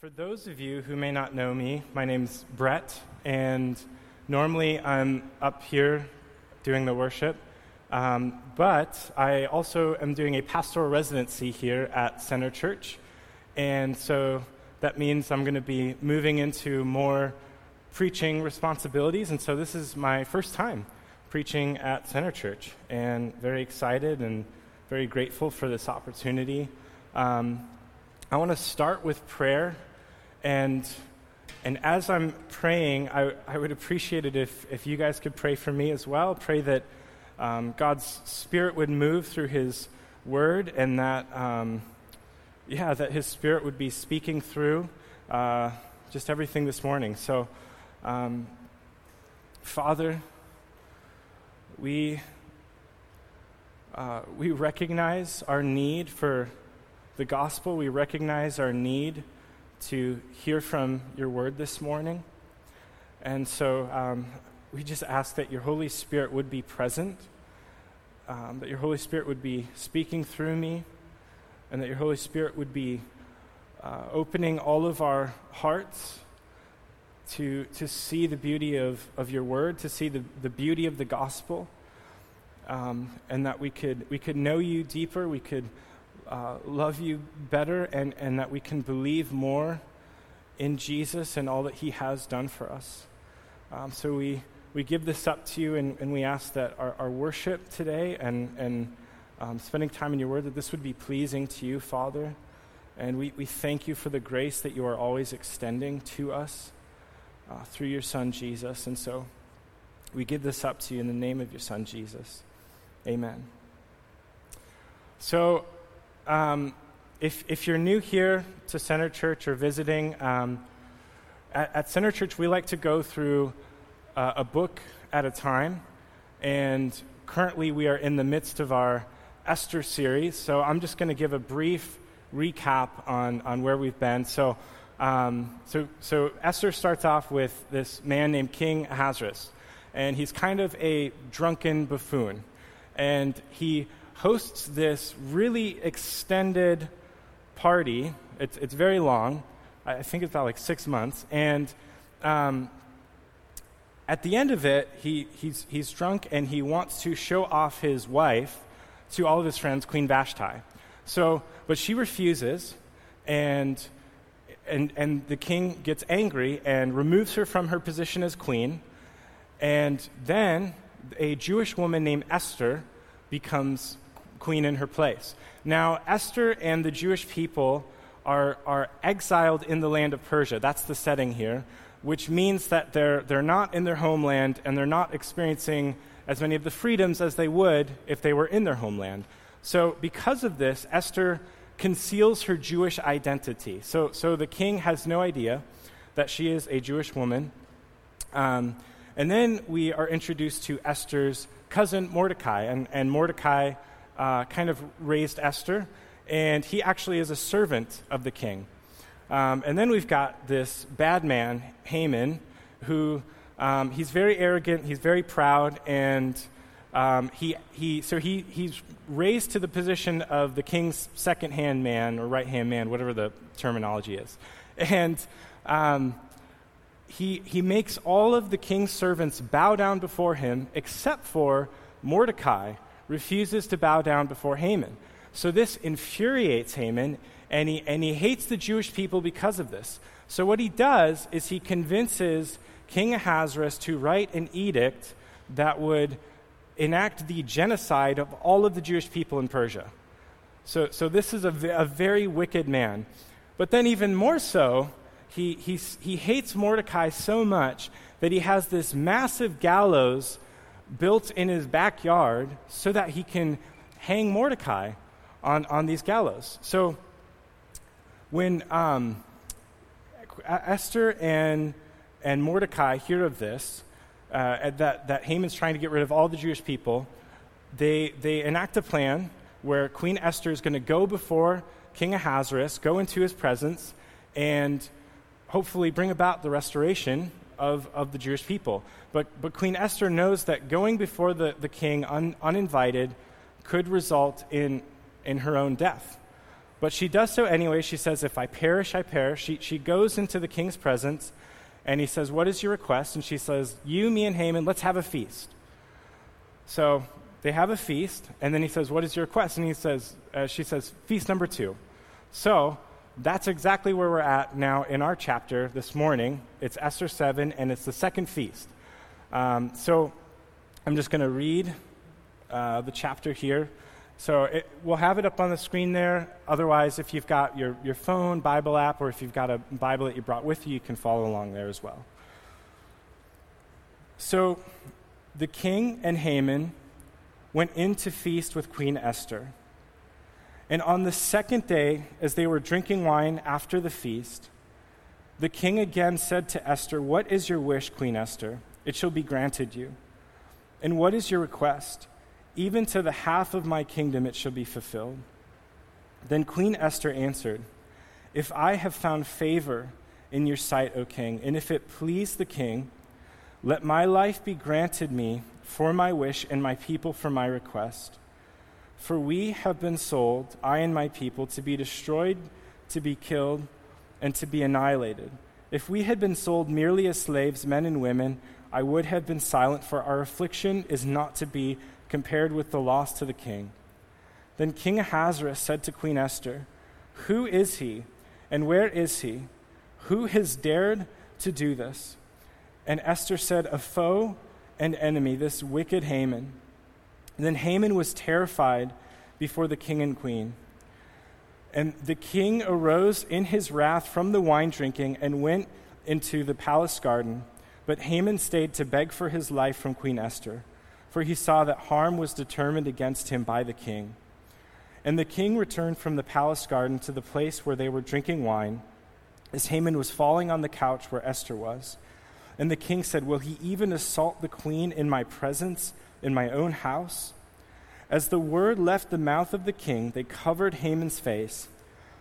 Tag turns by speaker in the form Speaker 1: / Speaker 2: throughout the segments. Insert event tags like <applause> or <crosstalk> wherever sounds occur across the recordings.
Speaker 1: For those of you who may not know me, my name's Brett, and normally I'm up here doing the worship, um, but I also am doing a pastoral residency here at Center Church, and so that means I'm going to be moving into more preaching responsibilities, and so this is my first time preaching at Center Church, and very excited and very grateful for this opportunity. Um, I want to start with prayer and, and as I'm praying, I, I would appreciate it if, if you guys could pray for me as well. Pray that um, God's Spirit would move through His Word and that, um, yeah, that His Spirit would be speaking through uh, just everything this morning. So, um, Father, we, uh, we recognize our need for the gospel. We recognize our need to hear from your word this morning. And so um, we just ask that your Holy Spirit would be present, um, that your Holy Spirit would be speaking through me, and that your Holy Spirit would be uh, opening all of our hearts to, to see the beauty of, of your word, to see the, the beauty of the gospel, um, and that we could, we could know you deeper, we could uh, love you better and, and that we can believe more in Jesus and all that he has done for us. Um, so we, we give this up to you and, and we ask that our, our worship today and, and um, spending time in your word, that this would be pleasing to you, Father. And we, we thank you for the grace that you are always extending to us uh, through your Son, Jesus. And so we give this up to you in the name of your Son, Jesus. Amen. So, um, if, if you're new here to Center Church or visiting, um, at, at, Center Church, we like to go through uh, a book at a time. And currently, we are in the midst of our Esther series. So I'm just going to give a brief recap on, on where we've been. So, um, so, so Esther starts off with this man named King Ahasuerus. And he's kind of a drunken buffoon. And he hosts this really extended party. It's, it's very long. I think it's about like six months. And um, at the end of it, he, he's, he's drunk and he wants to show off his wife to all of his friends, Queen Vashti. So, but she refuses, and, and, and the king gets angry and removes her from her position as queen. And then a Jewish woman named Esther becomes queen in her place. Now, Esther and the Jewish people are, are exiled in the land of Persia. That's the setting here, which means that they're, they're not in their homeland and they're not experiencing as many of the freedoms as they would if they were in their homeland. So, because of this, Esther conceals her Jewish identity. So, so the king has no idea that she is a Jewish woman. Um, and then we are introduced to Esther's cousin Mordecai, and, and Mordecai uh, kind of raised Esther, and he actually is a servant of the king. Um, and then we've got this bad man, Haman, who um, he's very arrogant, he's very proud, and um, he, he, so he, he's raised to the position of the king's second hand man or right hand man, whatever the terminology is. <laughs> And um, he, he makes all of the king's servants bow down before him except for Mordecai, refuses to bow down before Haman. So this infuriates Haman, and he, and he hates the Jewish people because of this. So what he does is he convinces King Ahasuerus to write an edict that would enact the genocide of all of the Jewish people in Persia. So, so this is a, a very wicked man. But then, even more so, he, he, he hates Mordecai so much that he has this massive gallows built in his backyard so that he can hang Mordecai on, on these gallows. So when um, Esther and, and Mordecai hear of this, uh, that, that Haman's trying to get rid of all the Jewish people, they, they enact a plan where Queen Esther is going to go before King Ahasuerus, go into his presence, and hopefully bring about the restoration of, of the Jewish people. But, but Queen Esther knows that going before the, the king un, uninvited could result in, in her own death. But she does so anyway. She says, If I perish, I perish. She, she goes into the king's presence and he says, What is your request? And she says, You, me, and Haman, let's have a feast. So they have a feast, and then he says, What is your request? And he says, uh, She says, Feast number two. So that's exactly where we're at now in our chapter this morning. It's Esther 7, and it's the second feast. Um, so I'm just going to read uh, the chapter here. So it, we'll have it up on the screen there. Otherwise, if you've got your, your phone, Bible app, or if you've got a Bible that you brought with you, you can follow along there as well. So the king and Haman went in to feast with Queen Esther. And on the second day, as they were drinking wine after the feast, the king again said to Esther, What is your wish, Queen Esther? It shall be granted you. And what is your request? Even to the half of my kingdom it shall be fulfilled. Then Queen Esther answered, If I have found favor in your sight, O king, and if it please the king, let my life be granted me for my wish and my people for my request. For we have been sold, I and my people, to be destroyed, to be killed, and to be annihilated. If we had been sold merely as slaves, men and women, I would have been silent, for our affliction is not to be compared with the loss to the king. Then King Ahasuerus said to Queen Esther, Who is he, and where is he? Who has dared to do this? And Esther said, A foe and enemy, this wicked Haman. And then Haman was terrified before the king and queen. And the king arose in his wrath from the wine drinking and went into the palace garden. But Haman stayed to beg for his life from Queen Esther for he saw that harm was determined against him by the king. And the king returned from the palace garden to the place where they were drinking wine, as Haman was falling on the couch where Esther was. And the king said, Will he even assault the queen in my presence, in my own house? As the word left the mouth of the king, they covered Haman's face.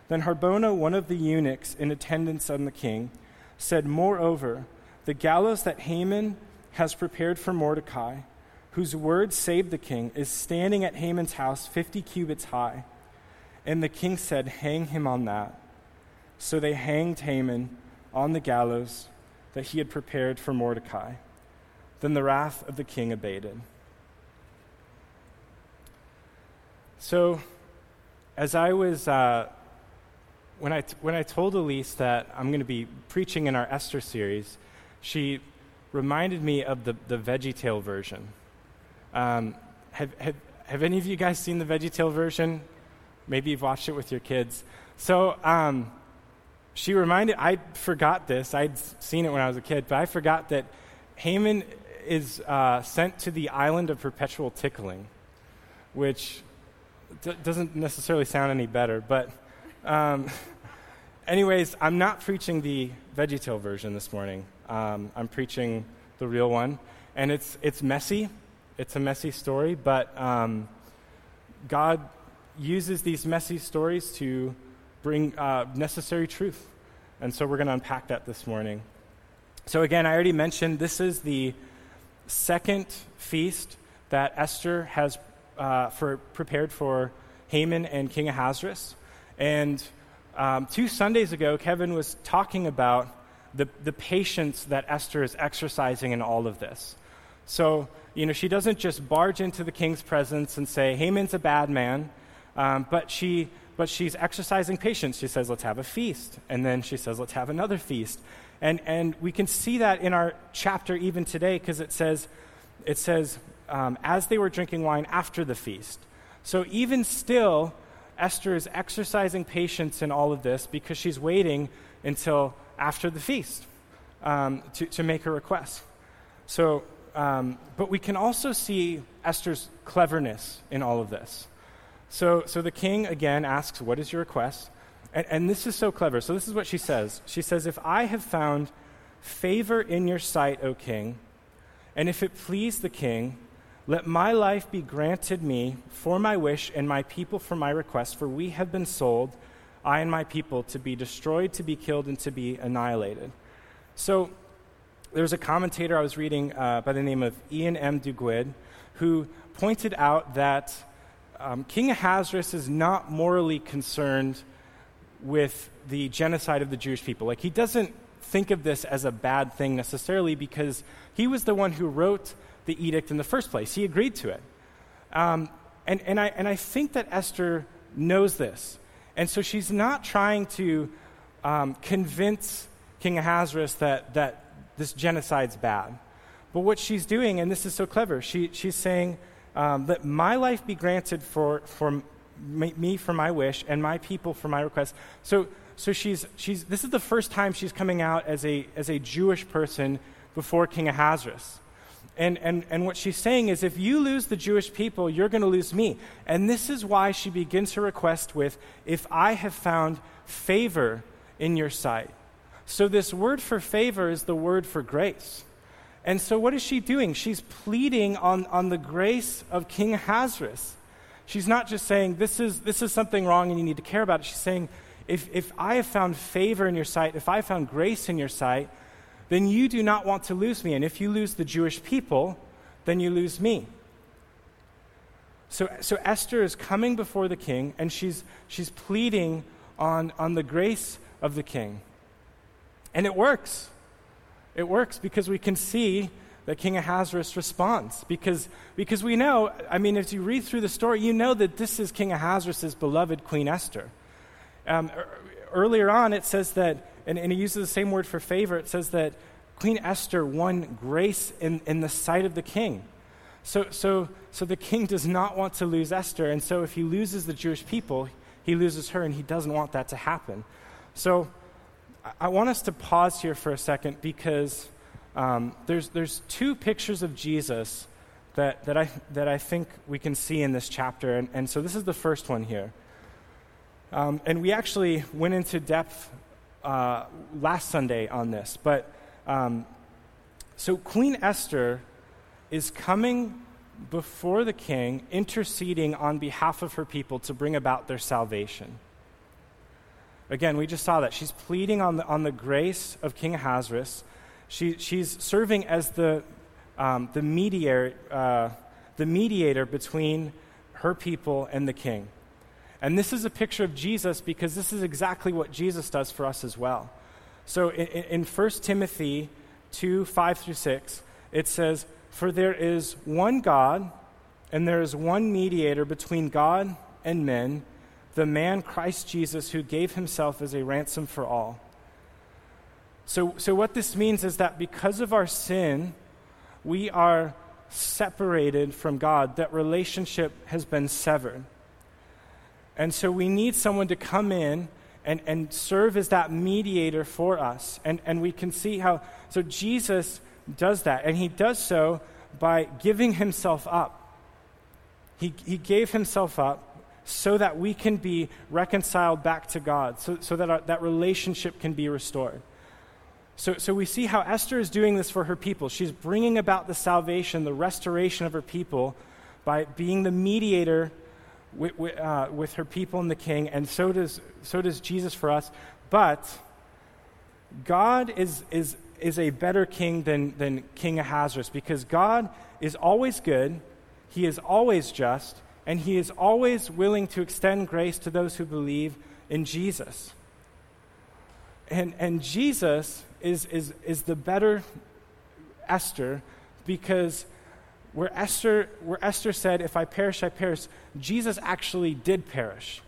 Speaker 1: Then Harbona, one of the eunuchs in attendance on the king, said, Moreover, the gallows that Haman has prepared for Mordecai whose word saved the king, is standing at Haman's house, 50 cubits high. And the king said, Hang him on that. So they hanged Haman on the gallows that he had prepared for Mordecai. Then the wrath of the king abated. So, as I was, uh, when, I t- when I told Elise that I'm going to be preaching in our Esther series, she reminded me of the, the VeggieTale version. Um, have, have, have any of you guys seen the VeggieTale version? Maybe you've watched it with your kids. So um, she reminded, I forgot this. I'd seen it when I was a kid, but I forgot that Haman is uh, sent to the island of perpetual tickling, which d- doesn't necessarily sound any better. But, um, <laughs> anyways, I'm not preaching the VeggieTale version this morning. Um, I'm preaching the real one, and it's it's messy. It's a messy story, but um, God uses these messy stories to bring uh, necessary truth. And so we're going to unpack that this morning. So, again, I already mentioned this is the second feast that Esther has uh, for, prepared for Haman and King Ahasuerus. And um, two Sundays ago, Kevin was talking about the, the patience that Esther is exercising in all of this. So, you know, she doesn't just barge into the king's presence and say, Haman's a bad man, um, but, she, but she's exercising patience. She says, let's have a feast. And then she says, let's have another feast. And, and we can see that in our chapter even today because it says, it says um, as they were drinking wine after the feast. So even still, Esther is exercising patience in all of this because she's waiting until after the feast um, to, to make her request. So um, but we can also see Esther's cleverness in all of this. So, so the king again asks, What is your request? And, and this is so clever. So, this is what she says She says, If I have found favor in your sight, O king, and if it please the king, let my life be granted me for my wish and my people for my request, for we have been sold, I and my people, to be destroyed, to be killed, and to be annihilated. So, there was a commentator I was reading uh, by the name of Iain M. Duguid who pointed out that um, King Ahasuerus is not morally concerned with the genocide of the Jewish people. Like, he doesn't think of this as a bad thing necessarily because he was the one who wrote the edict in the first place. He agreed to it. Um, and, and, I, and I think that Esther knows this. And so she's not trying to um, convince King Ahasuerus that, that this genocide's bad. But what she's doing, and this is so clever, she, she's saying, um, Let my life be granted for, for me for my wish and my people for my request. So, so she's, she's, this is the first time she's coming out as a, as a Jewish person before King Ahasuerus. And, and, and what she's saying is if you lose the Jewish people, you're going to lose me. And this is why she begins her request with, If I have found favor in your sight. So, this word for favor is the word for grace. And so, what is she doing? She's pleading on, on the grace of King Ahasuerus. She's not just saying, this is, this is something wrong and you need to care about it. She's saying, if, if I have found favor in your sight, if I have found grace in your sight, then you do not want to lose me. And if you lose the Jewish people, then you lose me. So, so Esther is coming before the king and she's, she's pleading on, on the grace of the king. And it works. It works because we can see that King Ahasuerus responds. Because, because we know, I mean, as you read through the story, you know that this is King Ahasuerus' beloved Queen Esther. Um, earlier on, it says that, and, and he uses the same word for favor, it says that Queen Esther won grace in, in the sight of the king. So, so, so the king does not want to lose Esther, and so if he loses the Jewish people, he loses her, and he doesn't want that to happen. So I want us to pause here for a second because um, there's, there's two pictures of Jesus that, that, I, that I think we can see in this chapter. And, and so this is the first one here. Um, and we actually went into depth uh, last Sunday on this. But um, so Queen Esther is coming before the king, interceding on behalf of her people to bring about their salvation. Again, we just saw that. She's pleading on the, on the grace of King Ahasuerus. She, she's serving as the, um, the, mediator, uh, the mediator between her people and the king. And this is a picture of Jesus because this is exactly what Jesus does for us as well. So in, in 1 Timothy 2 5 through 6, it says, For there is one God, and there is one mediator between God and men the man Christ Jesus who gave himself as a ransom for all. So, so what this means is that because of our sin, we are separated from God. That relationship has been severed. And so we need someone to come in and, and serve as that mediator for us. And, and we can see how, so Jesus does that. And he does so by giving himself up. He, he gave himself up so that we can be reconciled back to God, so, so that our, that relationship can be restored. So, so we see how Esther is doing this for her people. She's bringing about the salvation, the restoration of her people by being the mediator with, with, uh, with her people and the king, and so does, so does Jesus for us. But God is, is, is a better king than, than King Ahasuerus because God is always good, He is always just, and he is always willing to extend grace to those who believe in Jesus. And, and Jesus is, is, is the better Esther because where Esther, where Esther said, If I perish, I perish, Jesus actually did perish.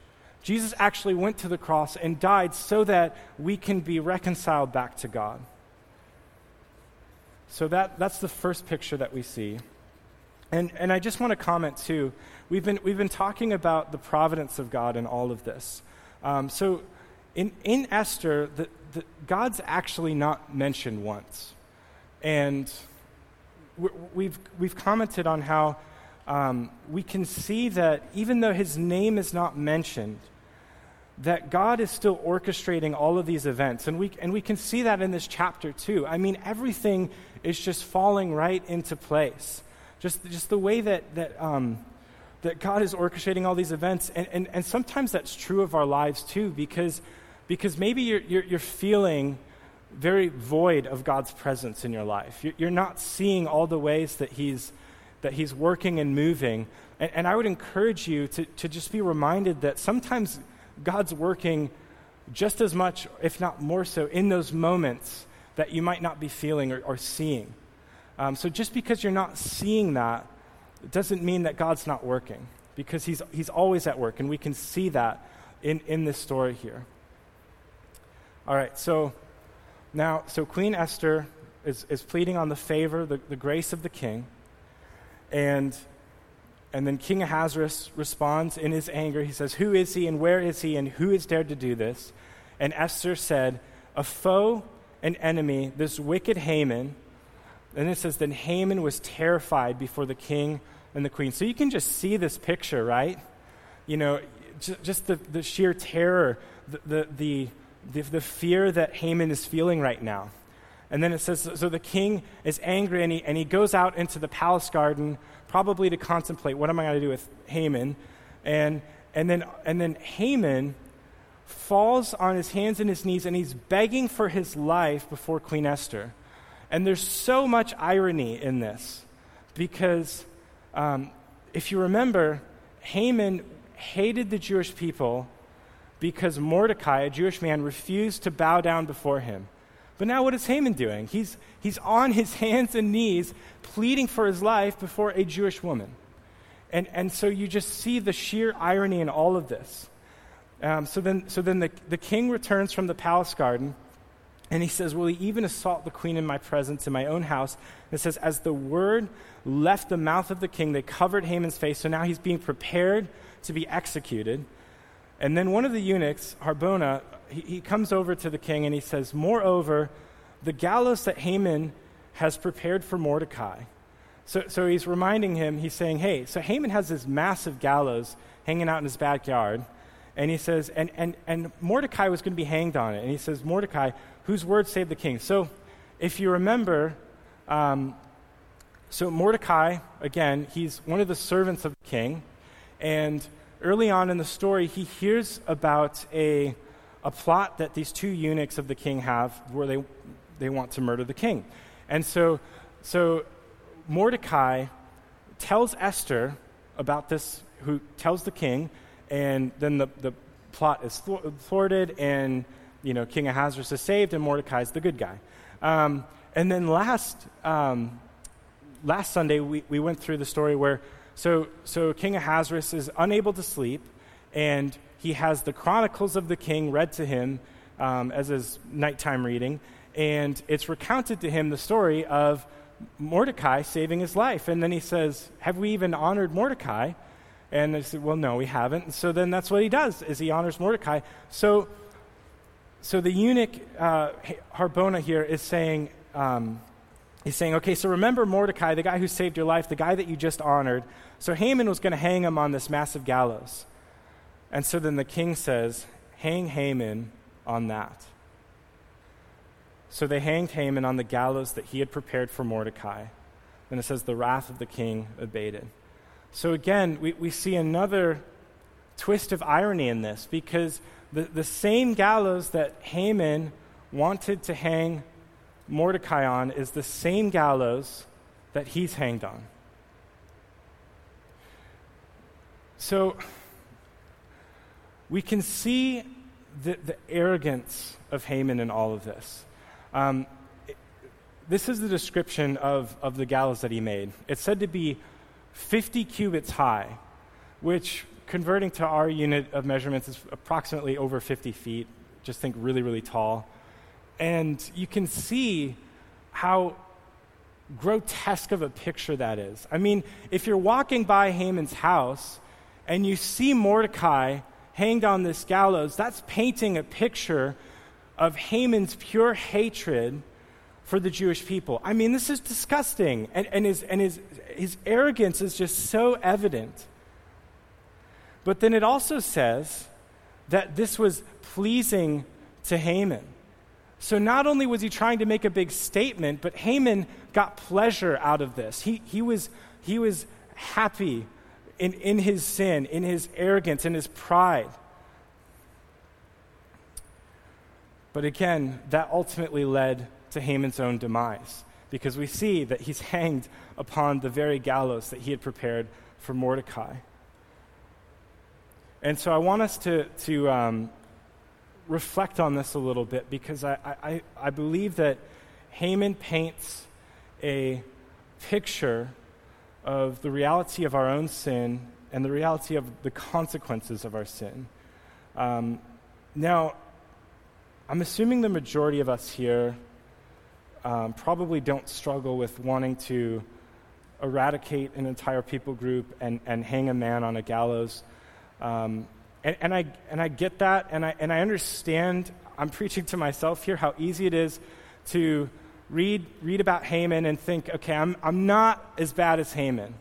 Speaker 1: Jesus actually went to the cross and died so that we can be reconciled back to God. So that, that's the first picture that we see. And, and I just want to comment too. We've been, we've been talking about the providence of God in all of this. Um, so in, in Esther, the, the, God's actually not mentioned once. And we've, we've commented on how um, we can see that even though his name is not mentioned, that God is still orchestrating all of these events. And we, and we can see that in this chapter too. I mean, everything is just falling right into place. Just, just the way that, that, um, that God is orchestrating all these events. And, and, and sometimes that's true of our lives too, because, because maybe you're, you're, you're feeling very void of God's presence in your life. You're, not seeing all the ways that He's that He's working and moving. And, and I would encourage you to, to just be reminded that sometimes God's working just as much, if not more so, in those moments that you might not be feeling or, or seeing. Um, so just because you're not seeing that doesn't mean that God's not working, because he's, he's always at work, and we can see that in, in this story here. All right, so now, so Queen Esther is, is pleading on the favor, the, the grace of the king, and and then King Ahasuerus responds in his anger. He says, Who is he and where is he and who has dared to do this? And Esther said, A foe, an enemy, this wicked Haman. And it says, Then Haman was terrified before the king and the queen. So you can just see this picture, right? You know, just, just the, the sheer terror, the, the, the, the, the fear that Haman is feeling right now. And then it says, so the king is angry and he, and he goes out into the palace garden probably to contemplate what am I going to do with Haman. And, and, then, and then Haman falls on his hands and his knees and he's begging for his life before Queen Esther. And there's so much irony in this because um, if you remember, Haman hated the Jewish people because Mordecai, a Jewish man, refused to bow down before him. But now, what is Haman doing? He's, he's on his <laughs> hands and knees pleading for his life before a Jewish woman. And, and so you just see the sheer irony in all of this. Um, so then, so then the, the king returns from the palace garden, and he says, Will he even assault the queen in my presence in my own house? And it says, As the word left the mouth of the king, they covered Haman's face. So now he's being prepared to be executed. And then one of the eunuchs, Harbona, he, he comes over to the king and he says, Moreover, the gallows that Haman has prepared for Mordecai. So, so he's reminding him, he's saying, Hey, so Haman has this massive gallows hanging out in his backyard. And he says, and, and, and Mordecai was going to be hanged on it. And he says, Mordecai, whose word saved the king? So if you remember, um, so Mordecai, again, he's one of the servants of the king. And early on in the story, he hears about a a plot that these two eunuchs of the king have where they, they want to murder the king. And so, so Mordecai tells Esther about this, who tells the king, and then the, the plot is thwarted, and you know, King Ahasuerus is saved, and Mordecai is the good guy. Um, and then last, um, last Sunday, we, we went through the story where so, so King Ahasuerus is unable to sleep, and he has the Chronicles of the King read to him um, as his nighttime reading, and it's recounted to him the story of Mordecai saving his life. And then he says, Have we even honored Mordecai? And they said, Well, no, we haven't. And so then that's what he does, is he honors Mordecai. So, so the eunuch, uh, Harbona here, is saying, um, he's saying, okay, so remember Mordecai, the guy who saved your life, the guy that you just honored. So Haman was going to hang him on this massive gallows. And so then the king says, Hang Haman on that. So they hanged Haman on the gallows that he had prepared for Mordecai. And it says, The wrath of the king abated. So again, we, we see another twist of irony in this because the, the same gallows that Haman wanted to hang Mordecai on is the same gallows that he's hanged on. So we can see the, the arrogance of Haman in all of this. Um, this is the description of, of the gallows that he made. It's said to be 50 cubits high, which, converting to our unit of measurements, is approximately over 50 feet. Just think really, really tall. And you can see how grotesque of a picture that is. I mean, if you're walking by Haman's house and you see Mordecai hanged on this gallows, that's painting a picture of Haman's pure hatred for the Jewish people. I mean, this is disgusting. And, and, his, and his, his arrogance is just so evident. But then it also says that this was pleasing to Haman. So not only was he trying to make a big statement, but Haman got pleasure out of this. He, he, was, he was happy in, in his sin, in his arrogance, in his pride. But again, that ultimately led to Haman's own demise. because we see that he's <laughs> hanged upon the very gallows that he had prepared for Mordecai. And so I want us to, to um, reflect on this a little bit because I, I, I believe that Haman paints a picture of the reality of our own sin and the reality of the consequences of our sin. Um, now, I'm assuming the majority of us here um, probably don't struggle with wanting to eradicate an entire people group and, and hang a man on a gallows. Um, and, and, I, and I get that, and I, and I understand. I'm preaching to myself here how easy it is to read, read about Haman and think, okay, I'm, I'm not as bad as Haman.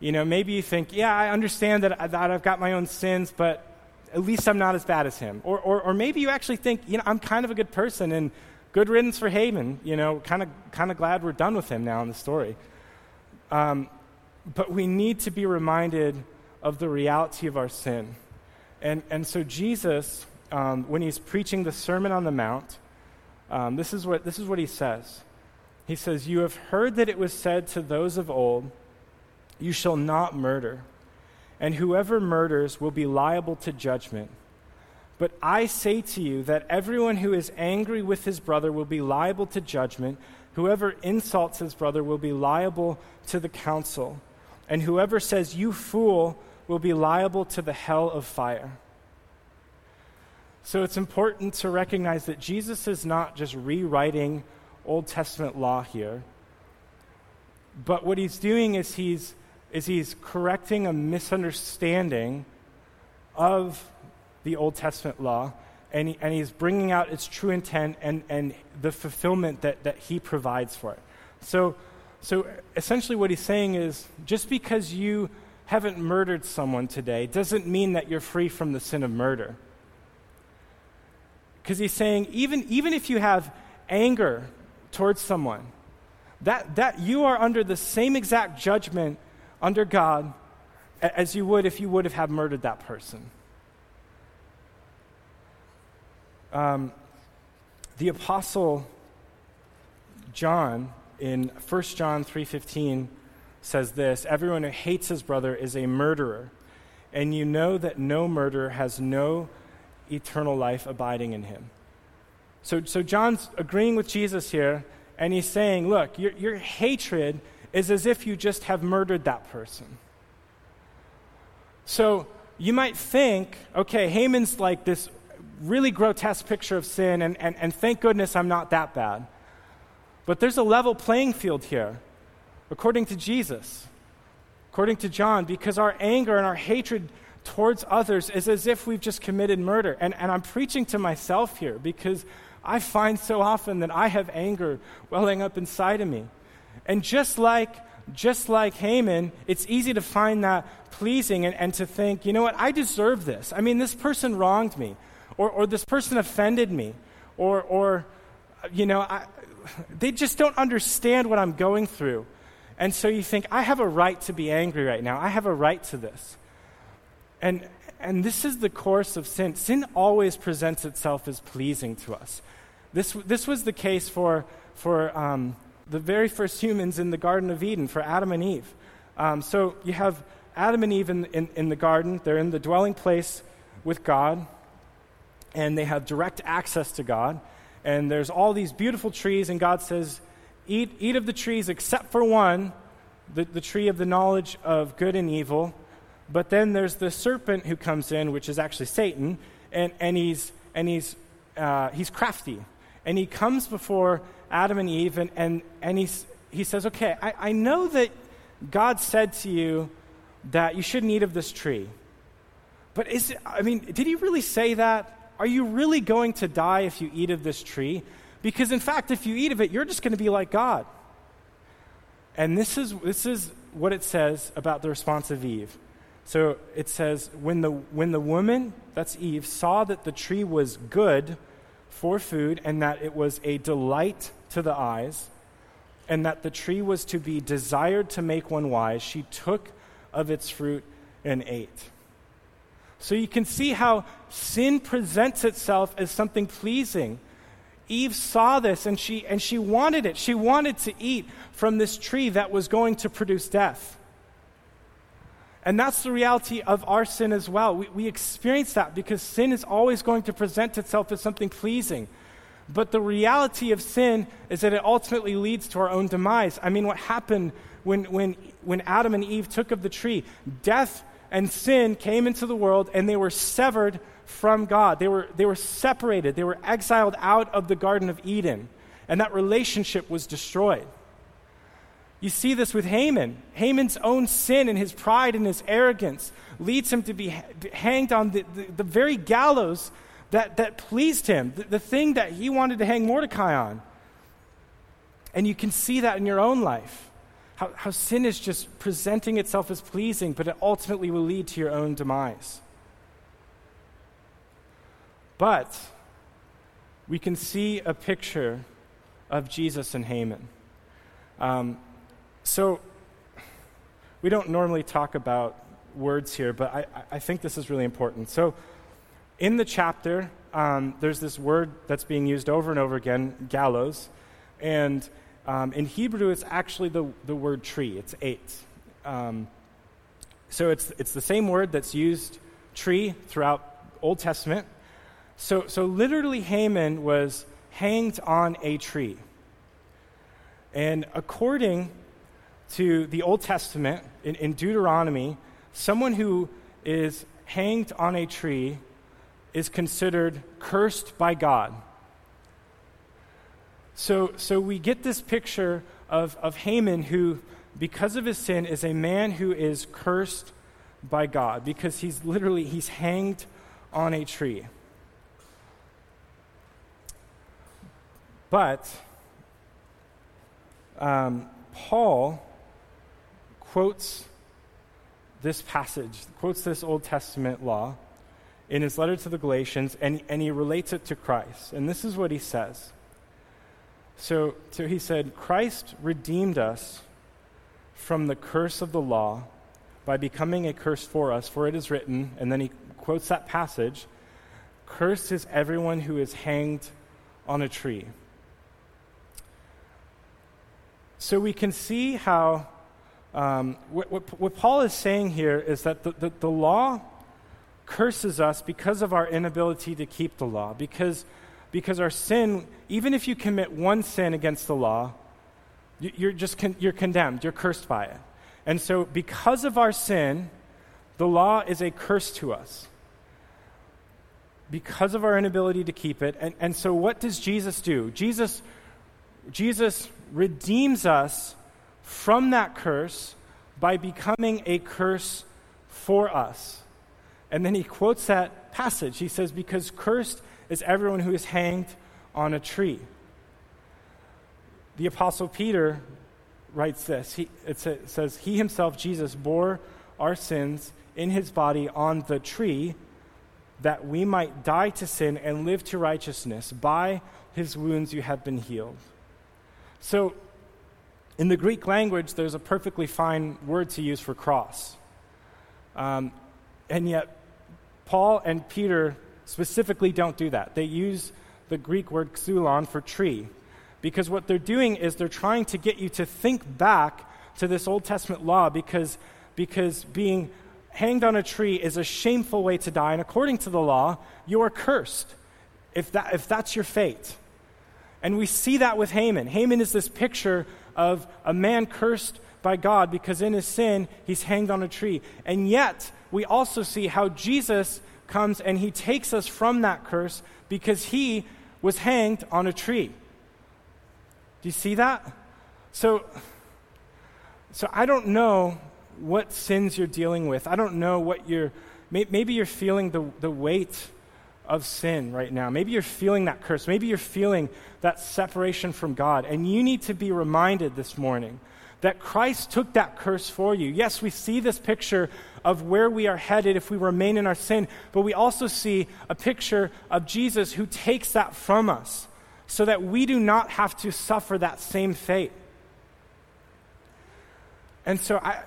Speaker 1: You know, maybe you think, yeah, I understand that, that I've got my own sins, but at least I'm not as bad as him. Or, or, or maybe you actually think, you know, I'm kind of a good person and good riddance for Haman. You know, kind of kind of glad we're done with him now in the story. Um, but we need to be reminded of the reality of our sin. And, and so Jesus, um, when he's preaching the Sermon on the Mount, um, this, is what, this is what he says. He says, You have heard that it was said to those of old, You shall not murder, and whoever murders will be liable to judgment. But I say to you that everyone who is angry with his brother will be liable to judgment. Whoever insults his brother will be liable to the council. And whoever says, You fool, will be liable to the hell of fire. So it's important to recognize that Jesus is not just rewriting Old Testament law here, but what he's doing is he's, is he's correcting a misunderstanding of the Old Testament law, and, he, and he's bringing out its true intent and, and the fulfillment that, that he provides for it. So, so essentially, what he's saying is just because you haven't murdered someone today doesn't mean that you're free from the sin of murder. Because he's saying, even, even if you have anger towards someone, that, that you are under the same exact judgment under God as you would if you would have murdered that person. Um, the apostle John in 1 John 3:15 says this, everyone who hates his brother is a murderer, and you know that no murderer has no eternal life abiding in him. So, so John's agreeing with Jesus here, and he's saying, look, your, your hatred is as if you just have murdered that person. So you might think, okay, Haman's like this really grotesque picture of sin, and, and, and thank goodness I'm not that bad. But there's a level playing field here, according to Jesus, according to John, because our anger and our hatred towards others is as if we've just committed murder. And, and I'm preaching to myself here because I find so often that I have anger welling up inside of me. And just like just like Haman, it's easy to find that pleasing and, and to think, you know what, I deserve this. I mean, this person wronged me or, or this person offended me, or, or you know, I, they just don't understand what I'm going through. And so you think, I have a right to be angry right now. I have a right to this. And, and this is the course of sin. Sin always presents itself as pleasing to us. This, this was the case for, for um, the very first humans in the Garden of Eden, for Adam and Eve. Um, so you have Adam and Eve in, in, in the garden, they're in the dwelling place with God and they have direct access to God. And there's all these beautiful trees, and God says, Eat, eat of the trees except for one, the, the tree of the knowledge of good and evil. But then there's the serpent who comes in, which is actually Satan, and, and he's, and he's, uh, he's crafty. And he comes before Adam and Eve, and, and, and he's, he says, Okay, I, I know that God said to you that you shouldn't eat of this tree. But is it, I mean, did he really say that? Are you really going to die if you eat of this tree? Because, in fact, if you eat of it, you're just going to be like God. And this is, this is what it says about the response of Eve. So it says, when the, when the woman, that's Eve, saw that the tree was good for food and that it was a delight to the eyes, and that the tree was to be desired to make one wise, she took of its fruit and ate. So you can see how sin presents itself as something pleasing. Eve saw this and she, and she wanted it. She wanted to eat from this tree that was going to produce death. And that's the reality of our sin as well. We, we experience that because sin is always going to present itself as something pleasing. But the reality of sin is that it ultimately leads to our own demise. I mean, what happened when, when, when Adam and Eve took of the tree? Death and sin came into the world and they were severed from God. They were, they were separated, they were exiled out of the Garden of Eden, and that relationship was destroyed. You see this with Haman. Haman's own sin and his pride and his arrogance leads him to be hanged on the, the, the very gallows that, that pleased him, the, the thing that he wanted to hang Mordecai on. And you can see that in your own life. How, how sin is just presenting itself as pleasing, but it ultimately will lead to your own demise. But we can see a picture of Jesus and Haman. Um, so, we don't normally talk about words here, but I, I think this is really important. So, in the chapter, um, there's this word that's being used over and over again, gallows. And um, in Hebrew, it's actually the, the word tree, it's eight. Um, so it's, it's the same word that's used, tree, throughout Old Testament. So, so literally, Haman was hanged on a tree. And according to the Old Testament, in, in Deuteronomy, someone who is hanged on a tree is considered cursed by God. So, so we get this picture of, of Haman, who, because of his sin, is a man who is cursed by God because he's literally he's hanged on a tree. But um, Paul quotes this passage, quotes this Old Testament law in his letter to the Galatians, and, and he relates it to Christ. And this is what he says. So, so he said, Christ redeemed us from the curse of the law by becoming a curse for us, for it is written, and then he quotes that passage Cursed is everyone who is hanged on a tree. So we can see how um, what, what, what, Paul is saying here is that the, the, the, law curses us because of our inability to keep the law, because, because our sin, even if you commit one sin against the law, you're just con- you're condemned, you're cursed by it. And so, because of our sin, the law is a curse to us because of our inability to keep it. And, and so, what does Jesus do? Jesus, Jesus redeems us from that curse by becoming a curse for us. And then he quotes that passage. He says, Because cursed is everyone who is hanged on a tree. The Apostle Peter writes this. He, it says, He himself, Jesus, bore our sins in his body on the tree that we might die to sin and live to righteousness. By his wounds you have been healed. So, in the Greek language, there's a perfectly fine word to use for cross. Um, and yet, Paul and Peter specifically don't do that. They use the Greek word xulon for tree. Because what they're doing is they're trying to get you to think back to this Old Testament law because, because being hanged on a tree is a shameful way to die. And according to the law, you are cursed if, that, if that's your fate. And we see that with Haman. Haman is this picture of a man cursed by God because in his sin, he's hanged on a tree. And yet, we also see how Jesus comes and he takes us from that curse because he was hanged on a tree. Do you see that? So, so I don't know what sins you're dealing with. I don't know what you're, maybe you're feeling the, the weight of sin right now. Maybe you're feeling that curse. Maybe you're feeling that separation from God. And you need to be reminded this morning that Christ took that curse for you. Yes, we see this picture of where we are headed if we remain in our sin, but we also see a picture of Jesus who takes that from us so that we do not have to suffer that same fate. And so, I,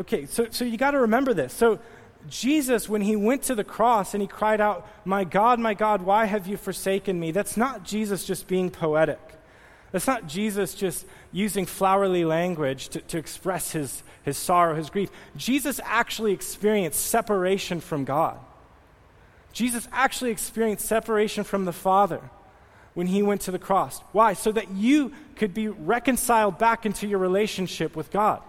Speaker 1: okay, so, so you got to remember this. So, Jesus, when he went to the cross and he cried out, My God, my God, why have you forsaken me? That's not Jesus just being poetic. That's not Jesus just using flowery language to, to express his, his sorrow, his grief. Jesus actually experienced separation from God. Jesus actually experienced separation from the Father when he went to the cross. Why? So that you could be reconciled back into your relationship with God.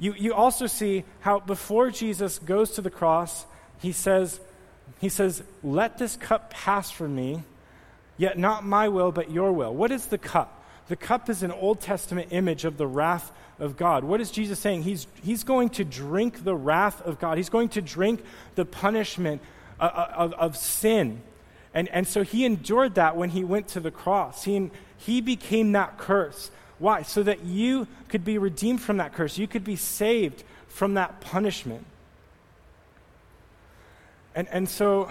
Speaker 1: You, you also see how before Jesus goes to the cross, he says, he says, Let this cup pass from me, yet not my will, but your will. What is the cup? The cup is an Old Testament image of the wrath of God. What is Jesus saying? He's, he's going to drink the wrath of God, he's going to drink the punishment of, uh, uh, of, of sin. And, and so he endured that when he went to the cross. He, he became that curse. Why? So that you could be redeemed from that curse. You could be saved from that punishment. And, and so,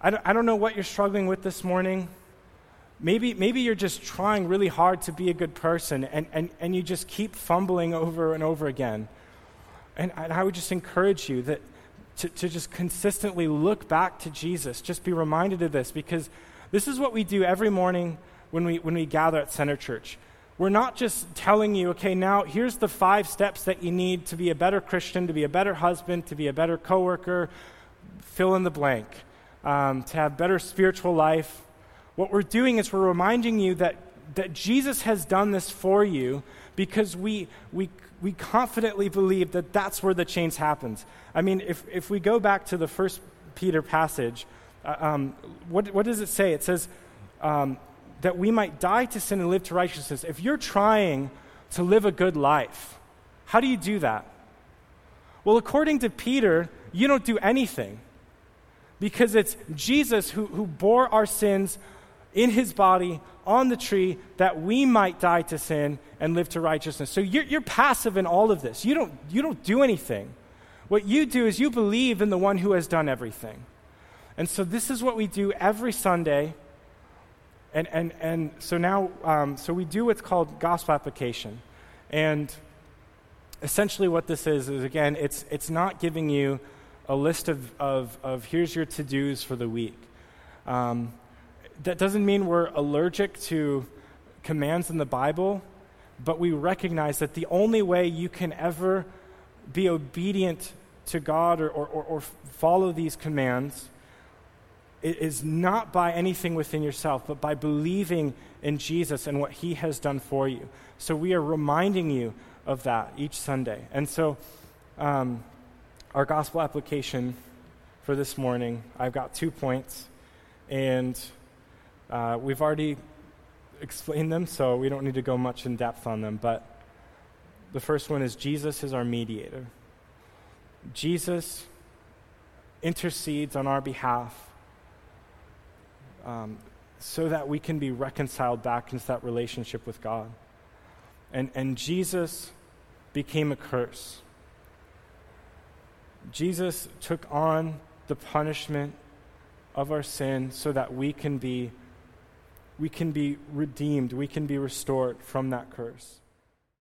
Speaker 1: I don't, I don't know what you're struggling with this morning. Maybe, maybe you're just trying really hard to be a good person and, and, and you just keep fumbling over and over again. And, and I would just encourage you that to, to just consistently look back to Jesus. Just be reminded of this because this is what we do every morning when we, when we gather at Center Church. We're not just telling you, okay, now here's the five steps that you need to be a better Christian, to be a better husband, to be a better coworker, fill in the blank, um, to have better spiritual life, what we're doing is we're reminding you that, that Jesus has done this for you because we, we, we confidently believe that that's where the change happens. I mean, if, if we go back to the first Peter passage, uh, um, what, what does it say? It says um, that we might die to sin and live to righteousness. If you're trying to live a good life, how do you do that? Well, according to Peter, you don't do anything because it's Jesus who, who bore our sins in his body on the tree that we might die to sin and live to righteousness. So you're, you're passive in all of this. You don't, you don't do anything. What you do is you believe in the one who has done everything. And so this is what we do every Sunday. And, and, and so now, um, so we do what's called gospel application. And essentially what this is, is again, it's, it's not giving you a list of, of, of here's your to dos for the week. Um, that doesn't mean we're allergic to commands in the Bible, but we recognize that the only way you can ever be obedient to God or, or, or follow these commands is not by anything within yourself, but by believing in Jesus and what he has done for you. So we are reminding you of that each Sunday. And so, um, our gospel application for this morning, I've got two points. And uh, we've already explained them, so we don't need to go much in depth on them. But the first one is Jesus is our mediator. Jesus intercedes on our behalf um, so that we can be reconciled back into that relationship with God. And, and Jesus became a curse. Jesus took on the punishment of our sin so that we can be we can be redeemed, we can be restored from that curse.